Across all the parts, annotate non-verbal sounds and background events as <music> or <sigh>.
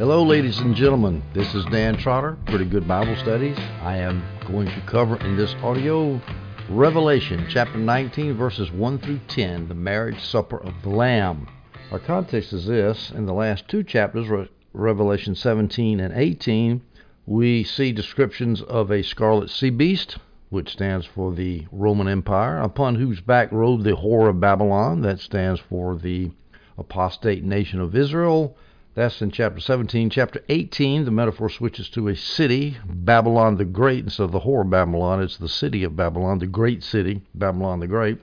Hello, ladies and gentlemen. This is Dan Trotter, Pretty Good Bible Studies. I am going to cover in this audio Revelation chapter 19, verses 1 through 10, the marriage supper of the Lamb. Our context is this in the last two chapters, Revelation 17 and 18, we see descriptions of a scarlet sea beast, which stands for the Roman Empire, upon whose back rode the whore of Babylon, that stands for the apostate nation of Israel. That's in chapter 17. Chapter 18, the metaphor switches to a city, Babylon the Great. Instead of the whore Babylon, it's the city of Babylon, the great city, Babylon the Great.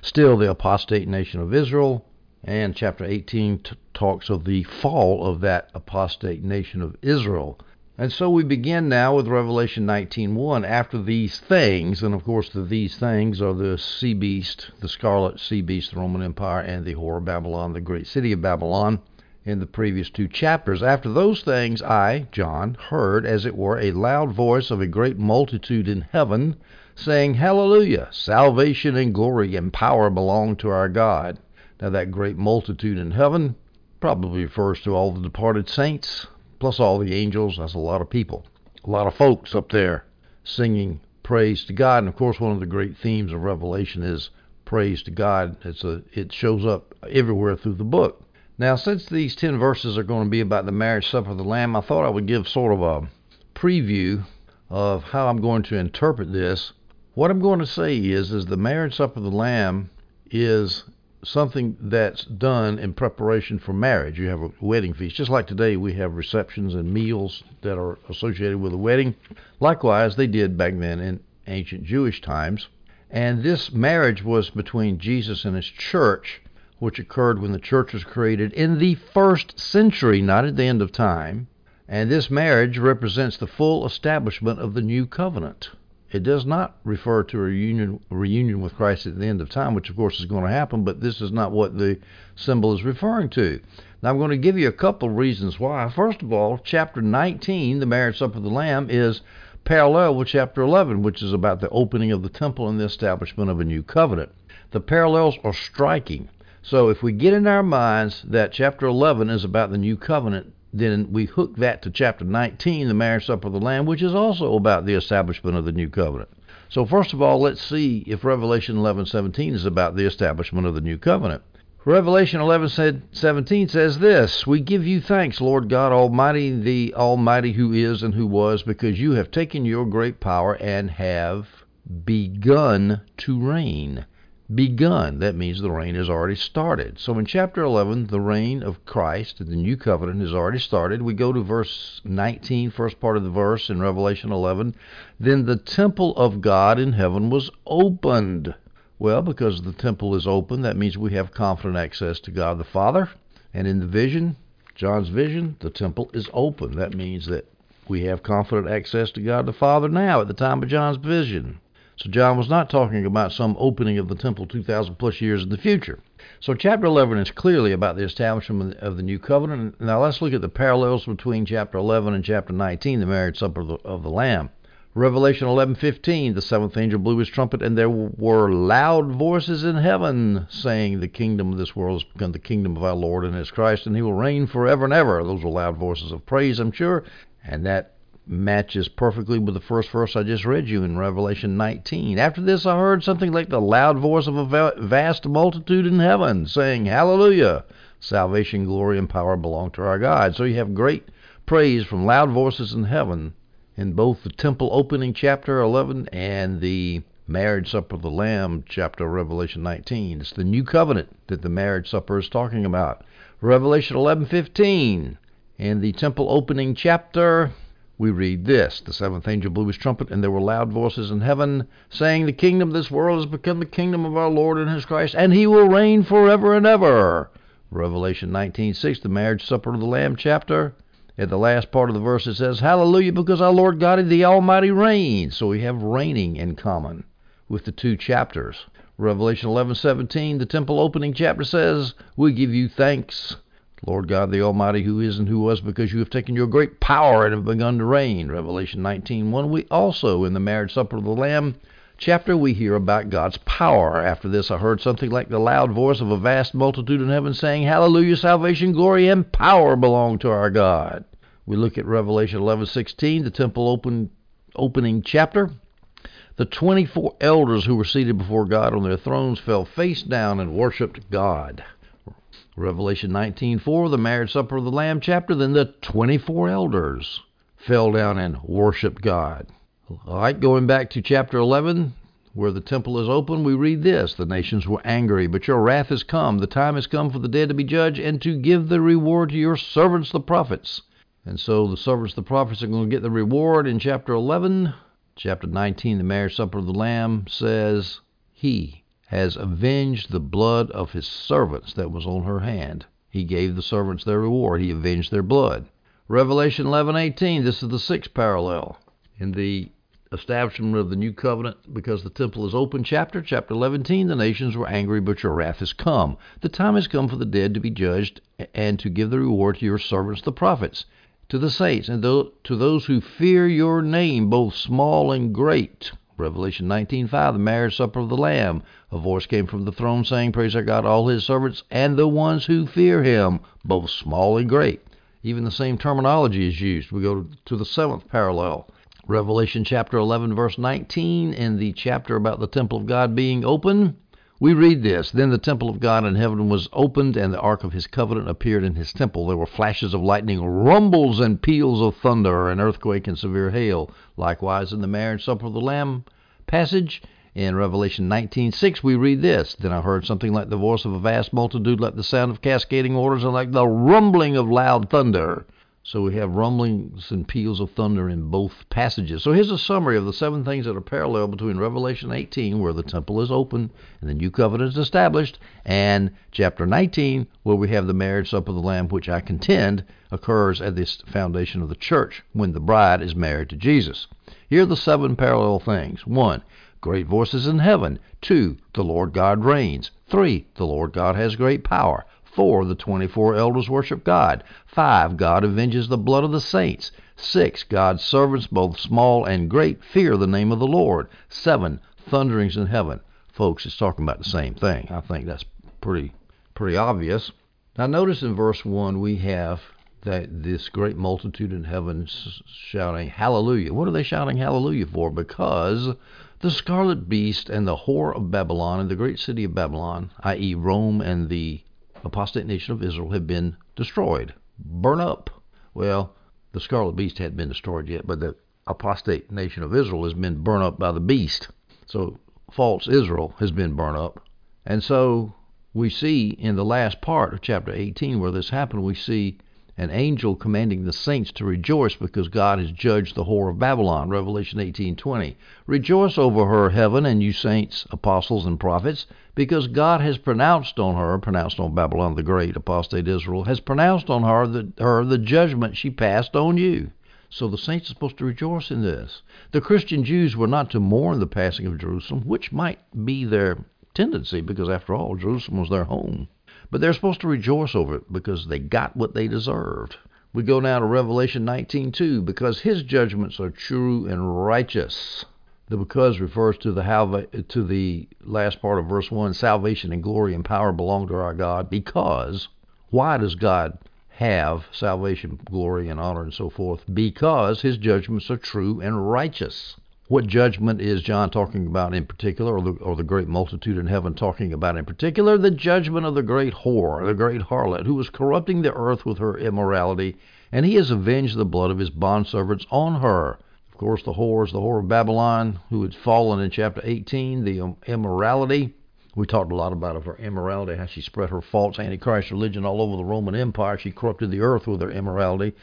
Still the apostate nation of Israel. And chapter 18 t- talks of the fall of that apostate nation of Israel. And so we begin now with Revelation 19:1. After these things, and of course the these things are the sea beast, the scarlet sea beast, the Roman Empire, and the whore Babylon, the great city of Babylon. In the previous two chapters, after those things, I, John, heard, as it were, a loud voice of a great multitude in heaven, saying, Hallelujah! Salvation and glory and power belong to our God. Now, that great multitude in heaven probably refers to all the departed saints, plus all the angels. That's a lot of people, a lot of folks up there singing praise to God. And of course, one of the great themes of Revelation is praise to God. It's a it shows up everywhere through the book. Now, since these ten verses are going to be about the marriage supper of the Lamb, I thought I would give sort of a preview of how I'm going to interpret this. What I'm going to say is, is the marriage supper of the Lamb is something that's done in preparation for marriage. You have a wedding feast. Just like today, we have receptions and meals that are associated with a wedding. Likewise, they did back then in ancient Jewish times. And this marriage was between Jesus and his church, which occurred when the church was created in the first century, not at the end of time. And this marriage represents the full establishment of the new covenant. It does not refer to a reunion, a reunion with Christ at the end of time, which of course is going to happen, but this is not what the symbol is referring to. Now I'm going to give you a couple of reasons why. First of all, chapter 19, the marriage supper of the Lamb, is parallel with chapter 11, which is about the opening of the temple and the establishment of a new covenant. The parallels are striking. So if we get in our minds that chapter 11 is about the new covenant, then we hook that to chapter 19, the marriage supper of the Lamb, which is also about the establishment of the new covenant. So first of all, let's see if Revelation 11:17 is about the establishment of the new covenant. Revelation 11:17 says this: "We give you thanks, Lord God Almighty, the Almighty who is and who was, because you have taken your great power and have begun to reign." Begun. That means the reign has already started. So in chapter 11, the reign of Christ, the new covenant, has already started. We go to verse 19, first part of the verse in Revelation 11. Then the temple of God in heaven was opened. Well, because the temple is open, that means we have confident access to God the Father. And in the vision, John's vision, the temple is open. That means that we have confident access to God the Father now at the time of John's vision. So John was not talking about some opening of the temple 2,000 plus years in the future. So chapter 11 is clearly about the establishment of the new covenant. Now let's look at the parallels between chapter 11 and chapter 19, the marriage supper of the, of the Lamb. Revelation 11:15 the seventh angel blew his trumpet and there were loud voices in heaven saying the kingdom of this world has become the kingdom of our Lord and his Christ and he will reign forever and ever those were loud voices of praise I'm sure and that matches perfectly with the first verse I just read you in Revelation 19. After this, I heard something like the loud voice of a vast multitude in heaven saying, Hallelujah! Salvation, glory, and power belong to our God. So you have great praise from loud voices in heaven in both the temple opening, chapter 11, and the marriage supper of the Lamb, chapter Revelation 19. It's the new covenant that the marriage supper is talking about. Revelation 11:15 and the temple opening chapter we read this The seventh angel blew his trumpet, and there were loud voices in heaven, saying, The kingdom of this world has become the kingdom of our Lord and his Christ, and he will reign forever and ever. Revelation 19:6, the marriage supper of the Lamb chapter. At the last part of the verse it says, Hallelujah, because our Lord God the Almighty reigns. So we have reigning in common with the two chapters. Revelation 11:17, the temple opening chapter says, We give you thanks Lord God the Almighty, who is and who was, because you have taken your great power and have begun to reign. Revelation 19:1. We also, in the marriage supper of the Lamb, chapter, we hear about God's power. After this, I heard something like the loud voice of a vast multitude in heaven saying, Hallelujah, salvation, glory, and power belong to our God. We look at Revelation 11:16, the temple open, opening chapter. The 24 elders who were seated before God on their thrones fell face down and worshiped God. Revelation 19:4, the marriage supper of the Lamb chapter, then the 24 elders fell down and worshiped God. All right, going back to chapter 11, where the temple is open, we read this The nations were angry, but your wrath has come. The time has come for the dead to be judged and to give the reward to your servants, the prophets. And so the servants, the prophets, are going to get the reward in chapter 11. Chapter 19, the marriage supper of the Lamb says, He has avenged the blood of his servants that was on her hand. He gave the servants their reward. He avenged their blood. Revelation 11:18. This is the sixth parallel in the establishment of the new covenant because the temple is open chapter chapter 11 the nations were angry but your wrath has come the time has come for the dead to be judged and to give the reward to your servants the prophets to the saints and to those who fear your name both small and great revelation 19:5 the marriage supper of the lamb. A voice came from the throne saying praise our god all his servants and the ones who fear him both small and great. Even the same terminology is used. We go to the seventh parallel. Revelation chapter 11, verse 19, in the chapter about the temple of God being open, we read this Then the temple of God in heaven was opened, and the ark of his covenant appeared in his temple. There were flashes of lightning, rumbles and peals of thunder, an earthquake and severe hail. Likewise, in the marriage supper of the Lamb passage, in Revelation 19:6 we read this, Then I heard something like the voice of a vast multitude, like the sound of cascading waters, and like the rumbling of loud thunder. So we have rumblings and peals of thunder in both passages. So here's a summary of the seven things that are parallel between Revelation 18, where the temple is open and the new covenant is established, and chapter 19, where we have the marriage supper of the Lamb, which I contend occurs at the foundation of the church when the bride is married to Jesus. Here are the seven parallel things. One, great voices in heaven. Two, the Lord God reigns. Three, the Lord God has great power. 4. The 24 elders worship God. 5. God avenges the blood of the saints. 6. God's servants, both small and great, fear the name of the Lord. 7. Thunderings in heaven. Folks, it's talking about the same thing. I think that's pretty pretty obvious. Now notice in verse 1 we have that this great multitude in heaven shouting hallelujah. What are they shouting hallelujah for? Because the scarlet beast and the whore of Babylon and the great city of Babylon, i.e., Rome and the apostate nation of Israel had been destroyed, burn up. Well, the scarlet beast hadn't been destroyed yet, but the apostate nation of Israel has been burned up by the beast. So false Israel has been burned up. And so we see in the last part of chapter 18 where this happened, we see an angel commanding the saints to rejoice because God has judged the whore of Babylon. Revelation 18:20. Rejoice over her, heaven, and you saints, apostles, and prophets, because God has pronounced on her, pronounced on Babylon the Great, apostate Israel, has pronounced on her the, her the judgment she passed on you. So the saints are supposed to rejoice in this. The Christian Jews were not to mourn the passing of Jerusalem, which might be their tendency, because after all, Jerusalem was their home. But they're supposed to rejoice over it because they got what they deserved. We go now to Revelation 19:2 because his judgments are true and righteous. The because refers to the to the last part of verse 1, salvation and glory and power belong to our God because why does God have salvation, glory and honor and so forth? Because his judgments are true and righteous. What judgment is John talking about in particular, or the, or the great multitude in heaven talking about in particular? The judgment of the great whore, the great harlot, who was corrupting the earth with her immorality, and he has avenged the blood of his bondservants on her. Of course, the whore is the whore of Babylon, who had fallen in chapter 18, the immorality. We talked a lot about her immorality, how she spread her false antichrist religion all over the Roman Empire. She corrupted the earth with her immorality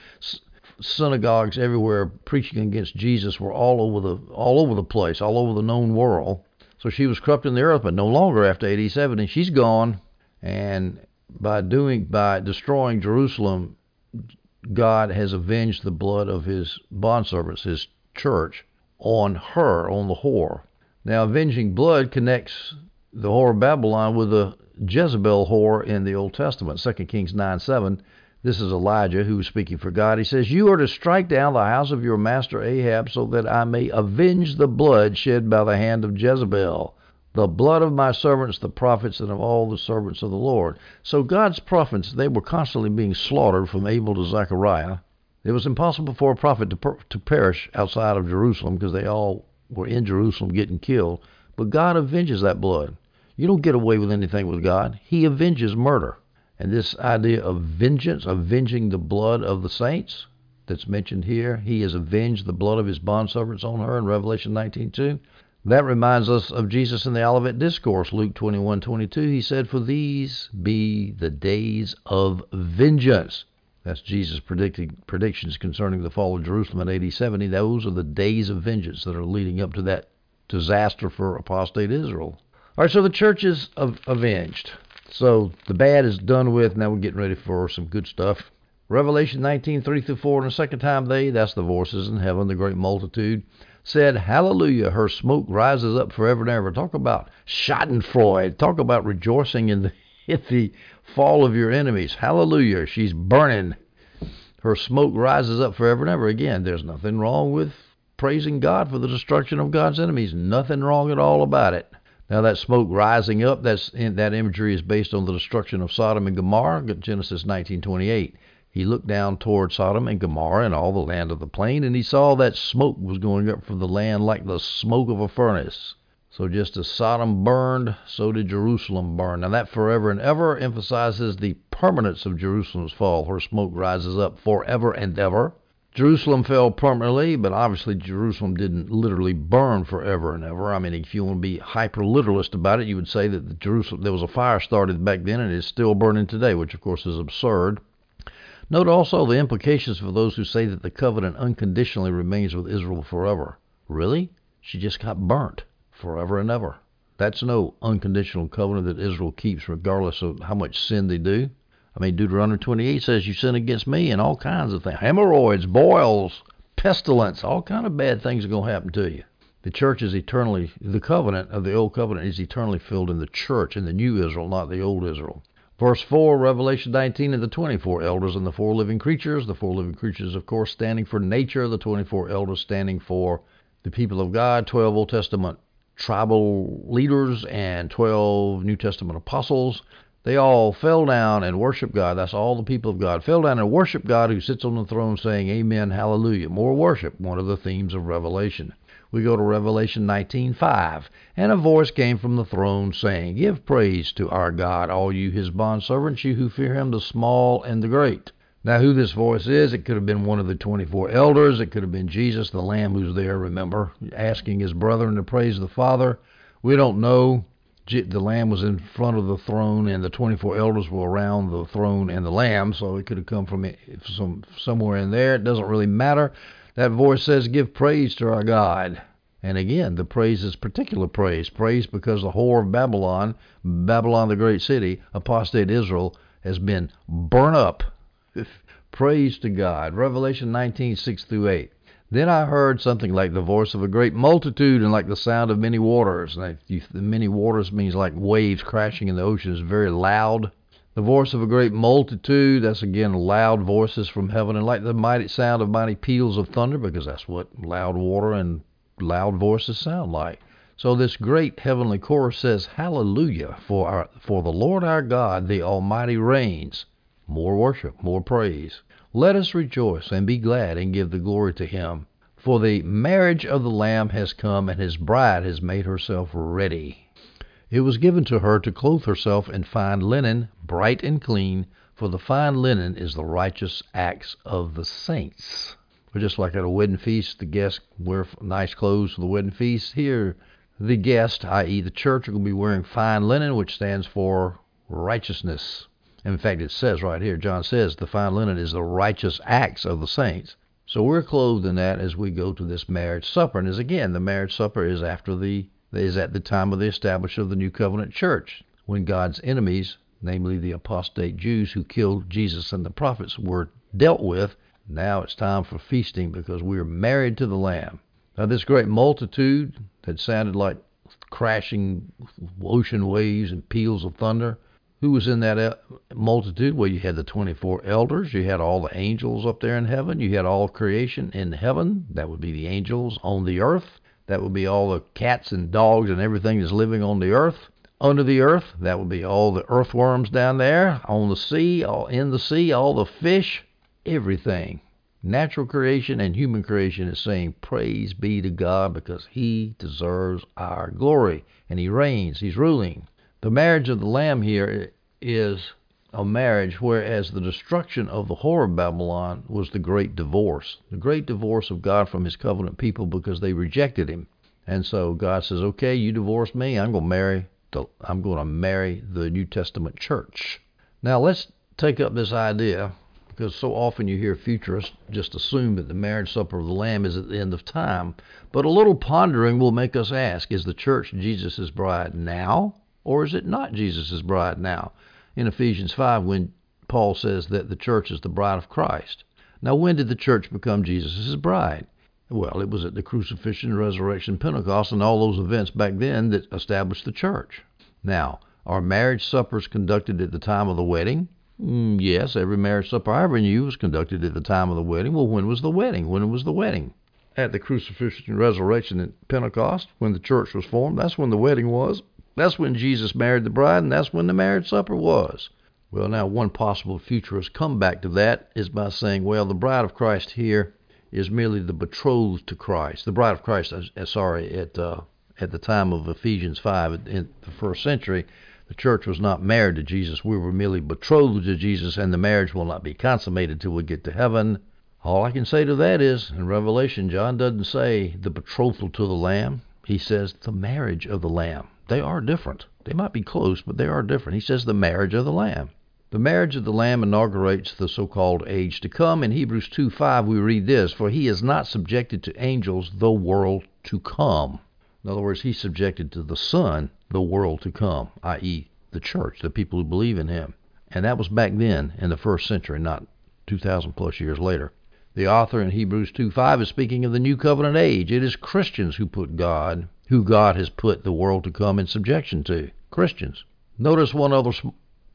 synagogues everywhere preaching against Jesus were all over the all over the place, all over the known world. So she was corrupting the earth, but no longer after 87, and She's gone, and by doing by destroying Jerusalem, God has avenged the blood of His bondservants, His church, on her, on the whore. Now, avenging blood connects the whore of Babylon with the Jezebel whore in the Old Testament, 2 Kings 9 7 This is Elijah who was speaking for God. He says, You are to strike down the house of your master Ahab so that I may avenge the blood shed by the hand of Jezebel, the blood of my servants, the prophets, and of all the servants of the Lord. So God's prophets, they were constantly being slaughtered from Abel to Zechariah. It was impossible for a prophet to, per- to perish outside of Jerusalem because they all were in Jerusalem getting killed. But God avenges that blood. You don't get away with anything with God. He avenges murder. And this idea of vengeance, avenging the blood of the saints that's mentioned here, he has avenged the blood of his bondservants on her in Revelation 19:2. That reminds us of Jesus in the Olivet Discourse, Luke 21:22. He said, "For these be the days of vengeance." That's Jesus' predictions concerning the fall of Jerusalem in AD 70. Those are the days of vengeance that are leading up to that disaster for apostate Israel. All right, so the church is avenged. So the bad is done with. Now we're getting ready for some good stuff. Revelation 19, 3 through 4. And the second time they, that's the voices in heaven, the great multitude, said, Hallelujah, her smoke rises up forever and ever. Talk about Schadenfreude. Talk about rejoicing in the, <laughs> in the fall of your enemies. Hallelujah, she's burning. Her smoke rises up forever and ever. Again, there's nothing wrong with praising God for the destruction of God's enemies. Nothing wrong at all about it. Now that smoke rising up, that's in, that imagery is based on the destruction of Sodom and Gomorrah, Genesis 19:28. He looked down toward Sodom and Gomorrah and all the land of the plain, and he saw that smoke was going up from the land like the smoke of a furnace. So just as Sodom burned, so did Jerusalem burn. Now that forever and ever emphasizes the permanence of Jerusalem's fall. Her smoke rises up forever and ever. Jerusalem fell permanently, but obviously Jerusalem didn't literally burn forever and ever. I mean, if you want to be hyper literalist about it, you would say that the Jerusalem there was a fire started back then and it's still burning today, which of course is absurd. Note also the implications for those who say that the covenant unconditionally remains with Israel forever. Really? She just got burnt forever and ever. That's no unconditional covenant that Israel keeps regardless of how much sin they do. I mean, Deuteronomy 28 says you sin against me and all kinds of things. Hemorrhoids, boils, pestilence, all kind of bad things are going to happen to you. The church is eternally, the covenant of the old covenant is eternally filled in the church, in the new Israel, not the old Israel. Verse 4, Revelation 19, and the 24 elders and the four living creatures. The four living creatures, of course, standing for nature, the 24 elders standing for the people of God, 12 Old Testament tribal leaders, and 12 New Testament apostles. They all fell down and worshiped God. That's all the people of God. Fell down and worshiped God who sits on the throne saying, Amen, hallelujah. More worship, one of the themes of Revelation. We go to Revelation 19:5, and a voice came from the throne saying, Give praise to our God, all you his bondservants, you who fear him, the small and the great. Now, who this voice is, it could have been one of the 24 elders. It could have been Jesus, the Lamb who's there, remember, asking his brethren to praise the Father. We don't know the lamb was in front of the throne and the 24 elders were around the throne and the lamb so it could have come from some somewhere in there. It doesn't really matter. That voice says give praise to our god. And again the praise is particular praise. Praise because the whore of babylon babylon the great city apostate israel has been burnt up. <laughs> Praise to god. Revelation 19 6 through 8 then I heard something like the voice of a great multitude and like the sound of many waters. And the many waters means like waves crashing in the ocean is very loud. The voice of a great multitude, that's again loud voices from heaven, and like the mighty sound of mighty peals of thunder, because that's what loud water and loud voices sound like. So this great heavenly chorus says, Hallelujah, for our, for the Lord our God, the Almighty reigns. More worship, more praise. Let us rejoice and be glad and give the glory to him. For the marriage of the Lamb has come, and his bride has made herself ready. It was given to her to clothe herself in fine linen, bright and clean, for the fine linen is the righteous acts of the saints. But just like at a wedding feast, the guests wear nice clothes for the wedding feast. Here, the guest, i.e., the church, are going to be wearing fine linen, which stands for righteousness. In fact, it says right here, John says, the fine linen is the righteous acts of the saints. So we're clothed in that as we go to this marriage supper. And as again, the marriage supper is after the is at the time of the establishment of the new covenant church, when God's enemies, namely the apostate Jews who killed Jesus and the prophets, were dealt with. Now it's time for feasting because we are married to the Lamb. Now this great multitude that sounded like crashing ocean waves and peals of thunder Who was in that uh, multitude? Well, you had the 24 elders, you had all the angels up there in heaven, you had all creation in heaven. That would be the angels on the earth. That would be all the cats and dogs and everything that's living on the earth. Under the earth, that would be all the earthworms down there. On the sea, all in the sea, all the fish, everything. Natural creation and human creation is saying, Praise be to God because He deserves our glory. And He reigns, He's ruling. The marriage of the Lamb here is a marriage, whereas the destruction of the whore of Babylon was the great divorce. The great divorce of God from his covenant people because they rejected him. And so God says, Okay, you divorced me, I'm gonna marry the I'm gonna marry the New Testament church. Now let's take up this idea because so often you hear futurists just assume that the marriage supper of the Lamb is at the end of time. But a little pondering will make us ask Is the church Jesus' bride now? Or is it not Jesus' bride now? In Ephesians 5, when Paul says that the church is the bride of Christ. Now, when did the church become Jesus' bride? Well, it was at the crucifixion, resurrection, Pentecost, and all those events back then that established the church. Now, are marriage suppers conducted at the time of the wedding? Mm, yes, every marriage supper I ever knew was conducted at the time of the wedding. Well, when was the wedding? When was the wedding? At the crucifixion, resurrection, and Pentecost, when the church was formed. That's when the wedding was. That's when Jesus married the bride, and that's when the marriage supper was. Well, now, one possible futurist comeback to that is by saying, well, the bride of Christ here is merely the betrothed to Christ. The bride of Christ, sorry, at uh, at the time of Ephesians 5 in the first century, the church was not married to Jesus. We were merely betrothed to Jesus, and the marriage will not be consummated till we get to heaven. All I can say to that is, in Revelation, John doesn't say the betrothal to the Lamb. He says the marriage of the Lamb. They are different. They might be close, but they are different. He says the marriage of the Lamb. The marriage of the Lamb inaugurates the so called age to come. In Hebrews 2 5, we read this For he is not subjected to angels, the world to come. In other words, he's subjected to the Son, the world to come, i.e., the church, the people who believe in him. And that was back then in the first century, not 2,000 plus years later. The author in Hebrews 2 5 is speaking of the new covenant age. It is Christians who put God who God has put the world to come in subjection to Christians. Notice one other,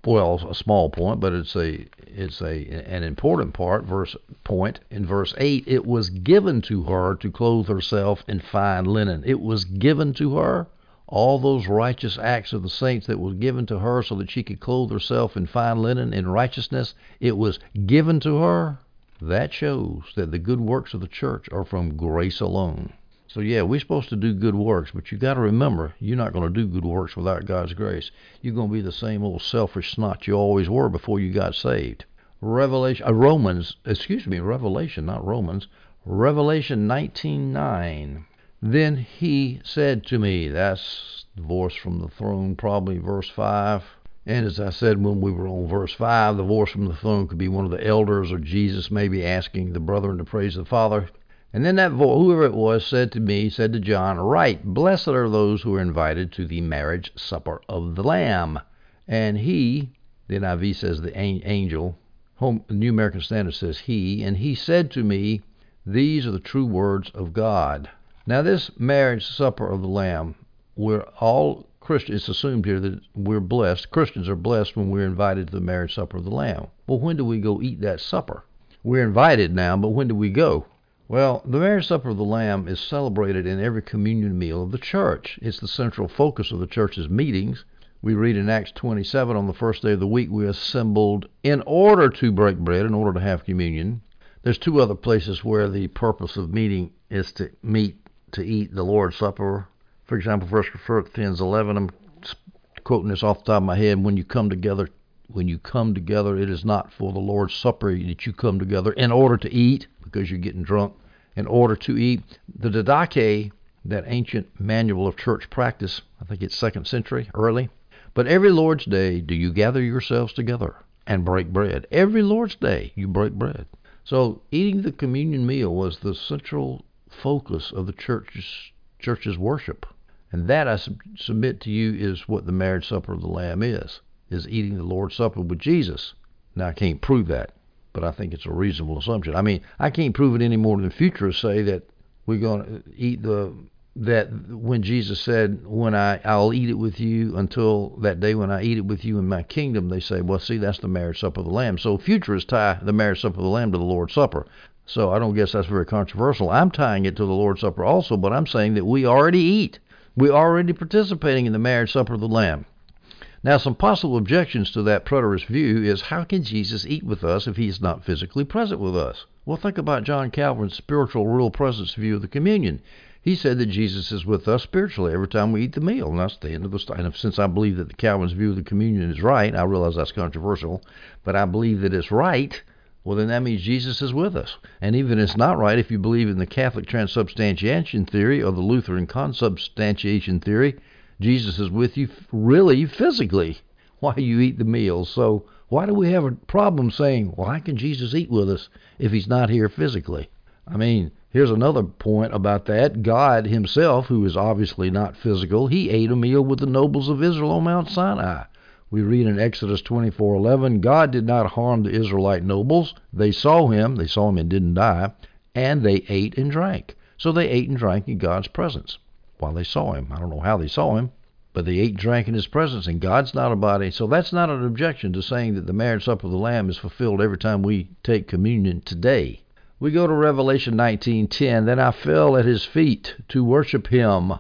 well, a small point, but it's a it's a an important part. Verse point in verse eight. It was given to her to clothe herself in fine linen. It was given to her. All those righteous acts of the saints that was given to her so that she could clothe herself in fine linen in righteousness, it was given to her. That shows that the good works of the church are from grace alone. So yeah, we're supposed to do good works, but you got to remember, you're not going to do good works without God's grace. You're going to be the same old selfish snot you always were before you got saved. Revelation, uh, Romans, excuse me, Revelation, not Romans. Revelation 19:9. Then he said to me, that's the voice from the throne, probably verse 5. And as I said when we were on verse 5, the voice from the throne could be one of the elders or Jesus maybe asking the brethren to praise the Father. And then that whoever it was said to me, said to John, Right, blessed are those who are invited to the marriage supper of the Lamb. And he, the NIV says the angel, Home, the New American Standard says he, and he said to me, These are the true words of God. Now, this marriage supper of the Lamb, we're all Christians, it's assumed here that we're blessed. Christians are blessed when we're invited to the marriage supper of the Lamb. Well, when do we go eat that supper? We're invited now, but when do we go? Well, the marriage supper of the Lamb is celebrated in every communion meal of the church. It's the central focus of the church's meetings. We read in Acts 27 on the first day of the week we assembled in order to break bread, in order to have communion. There's two other places where the purpose of meeting is to meet to eat the Lord's Supper. For example, 1 Corinthians 11, I'm quoting this off the top of my head, when you come together when you come together, it is not for the Lord's Supper that you come together in order to eat, because you're getting drunk, in order to eat. The Didache, that ancient manual of church practice, I think it's second century, early. But every Lord's Day do you gather yourselves together and break bread. Every Lord's Day you break bread. So eating the communion meal was the central focus of the church's church's worship. And that I sub- submit to you is what the marriage supper of the Lamb is is eating the Lord's Supper with Jesus. Now, I can't prove that, but I think it's a reasonable assumption. I mean, I can't prove it any more than futurists say that we're going to eat the that when Jesus said, "When I I'll eat it with you until that day when I eat it with you in my kingdom," they say, "Well, see, that's the marriage supper of the Lamb." So futurists tie the marriage supper of the Lamb to the Lord's Supper. So I don't guess that's very controversial. I'm tying it to the Lord's Supper also, but I'm saying that we already eat. We're already participating in the marriage supper of the Lamb. Now, some possible objections to that preterist view is how can Jesus eat with us if he is not physically present with us? Well, think about John Calvin's spiritual real presence view of the communion. He said that Jesus is with us spiritually every time we eat the meal, and that's the end of the story. And since I believe that the Calvin's view of the communion is right, I realize that's controversial, but I believe that it's right. Well, then that means Jesus is with us. And even if it's not right if you believe in the Catholic transubstantiation theory or the Lutheran consubstantiation theory. Jesus is with you really physically while you eat the meal. So why do we have a problem saying, how can Jesus eat with us if he's not here physically? I mean, here's another point about that. God himself, who is obviously not physical, he ate a meal with the nobles of Israel on Mount Sinai. We read in Exodus 24:11, God did not harm the Israelite nobles. They saw him, they saw him and didn't die, and they ate and drank. So they ate and drank in God's presence while they saw him. I don't know how they saw him, but they ate drank in his presence, and God's not a body. So that's not an objection to saying that the marriage supper of the Lamb is fulfilled every time we take communion today. We go to Revelation 19:10. Then I fell at his feet to worship him.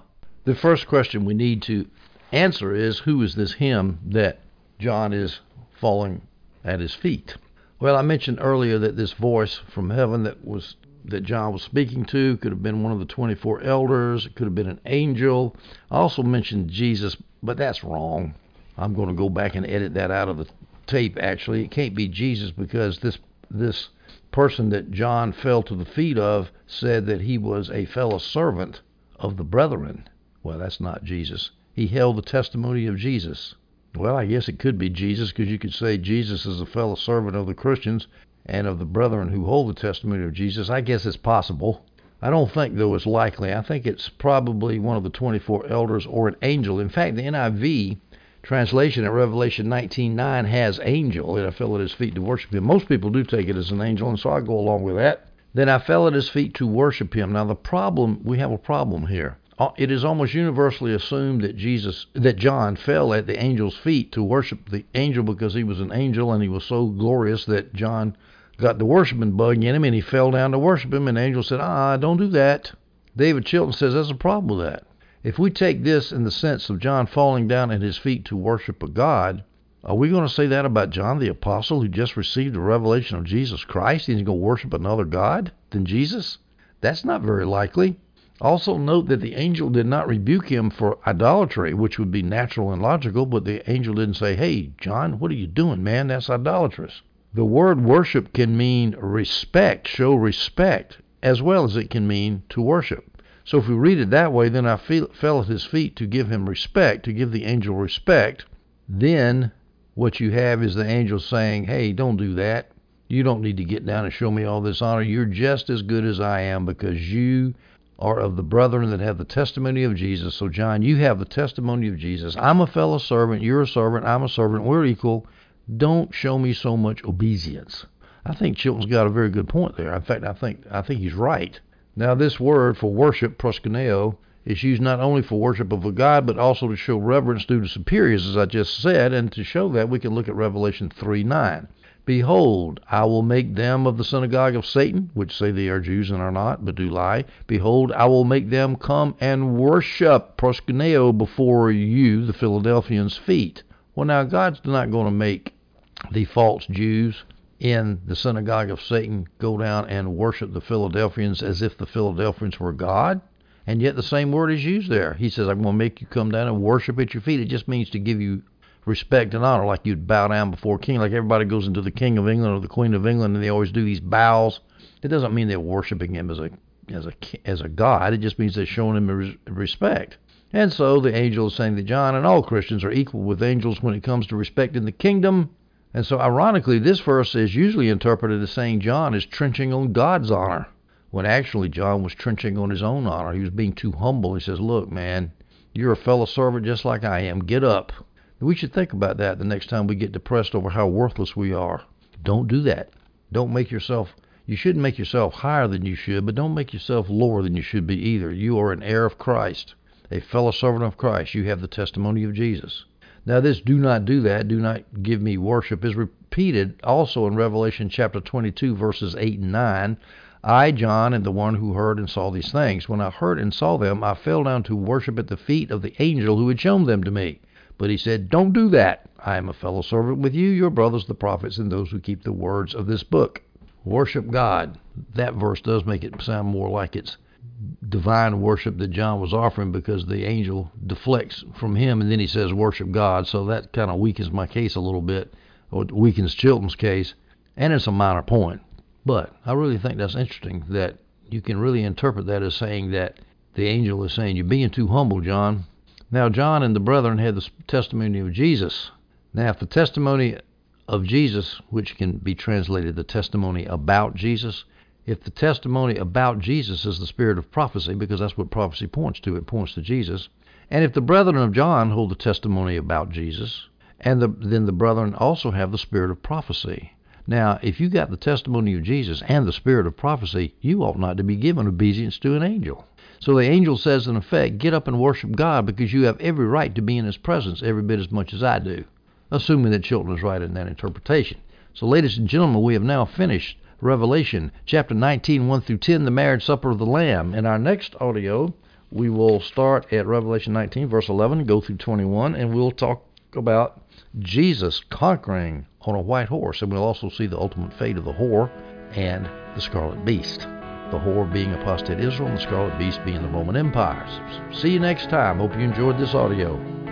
The first question we need to answer is who is this him that John is falling at his feet? Well, I mentioned earlier that this voice from heaven that was that John was speaking to could have been one of the 24 elders, it could have been an angel. I also mentioned Jesus, but that's wrong. I'm going to go back and edit that out of the tape actually. It can't be Jesus because this this person that John fell to the feet of said that he was a fellow servant of the brethren. Well, that's not Jesus. He held the testimony of Jesus. Well, I guess it could be Jesus because you could say Jesus is a fellow servant of the Christians and of the brethren who hold the testimony of Jesus. I guess it's possible. I don't think, though, it's likely. I think it's probably one of the 24 elders or an angel. In fact, the NIV translation at Revelation 19:9 has angel, and I fell at his feet to worship him. Most people do take it as an angel, and so I go along with that. Then I fell at his feet to worship him. Now the problem, we have a problem here. Uh, it is almost universally assumed that Jesus, that John fell at the angel's feet to worship the angel because he was an angel and he was so glorious that John got the worshiping bug in him and he fell down to worship him. And the angel said, Ah, don't do that. David Chilton says there's a problem with that. If we take this in the sense of John falling down at his feet to worship a God, are we going to say that about John the Apostle who just received a revelation of Jesus Christ and he's going to worship another God than Jesus? That's not very likely. Also, note that the angel did not rebuke him for idolatry, which would be natural and logical, but the angel didn't say, Hey, John, what are you doing, man? That's idolatrous. The word worship can mean respect, show respect, as well as it can mean to worship. So if we read it that way, then I feel, fell at his feet to give him respect, to give the angel respect. Then what you have is the angel saying, Hey, don't do that. You don't need to get down and show me all this honor. You're just as good as I am because you are of the brethren that have the testimony of Jesus. So, John, you have the testimony of Jesus. I'm a fellow servant. You're a servant. I'm a servant. We're equal. Don't show me so much obedience. I think Chilton's got a very good point there. In fact, I think I think he's right. Now, this word for worship, proskuneo, is used not only for worship of a god, but also to show reverence due to superiors, as I just said. And to show that, we can look at Revelation 3 9. Behold, I will make them of the synagogue of Satan, which say they are Jews and are not, but do lie. Behold, I will make them come and worship proskuneo before you, the Philadelphians' feet. Well, now, God's not going to make the false Jews in the synagogue of Satan go down and worship the Philadelphians as if the Philadelphians were God. And yet the same word is used there. He says, I'm going to make you come down and worship at your feet. It just means to give you respect and honor, like you'd bow down before a king, like everybody goes into the King of England or the Queen of England, and they always do these bows. It doesn't mean they're worshiping him as a as a as a god. It just means they're showing him respect. And so the angel is saying that John and all Christians are equal with angels when it comes to respecting the kingdom and so, ironically, this verse is usually interpreted as saying John is trenching on God's honor, when actually John was trenching on his own honor. He was being too humble. He says, Look, man, you're a fellow servant just like I am. Get up. We should think about that the next time we get depressed over how worthless we are. Don't do that. Don't make yourself, You shouldn't make yourself higher than you should, but don't make yourself lower than you should be either. You are an heir of Christ, a fellow servant of Christ. You have the testimony of Jesus. Now, this do not do that, do not give me worship is repeated also in Revelation chapter 22, verses 8 and 9. I, John, am the one who heard and saw these things. When I heard and saw them, I fell down to worship at the feet of the angel who had shown them to me. But he said, Don't do that. I am a fellow servant with you, your brothers the prophets, and those who keep the words of this book. Worship God. That verse does make it sound more like it's divine worship that John was offering because the angel deflects from him and then he says worship God. So that kind of weakens my case a little bit, or weakens Chilton's case, and it's a minor point. But I really think that's interesting that you can really interpret that as saying that the angel is saying, You're being too humble, John. Now, John and the brethren had the testimony of Jesus. Now, if the testimony of Jesus, which can be translated the testimony about Jesus, if the testimony about Jesus is the spirit of prophecy, because that's what prophecy points to, it points to Jesus, and if the brethren of John hold the testimony about Jesus, and the, then the brethren also have the spirit of prophecy. Now, if you got the testimony of Jesus and the spirit of prophecy, you ought not to be given obedience to an angel. So the angel says, in effect, get up and worship God because you have every right to be in His presence every bit as much as I do, assuming that Chilton is right in that interpretation. So, ladies and gentlemen, we have now finished Revelation chapter 19, 1 through 10, the marriage supper of the Lamb. In our next audio, we will start at Revelation 19, verse 11, go through 21, and we'll talk about Jesus conquering on a white horse. And we'll also see the ultimate fate of the whore and the scarlet beast. The whore being apostate Israel and the scarlet beast being the Roman Empire. See you next time. Hope you enjoyed this audio.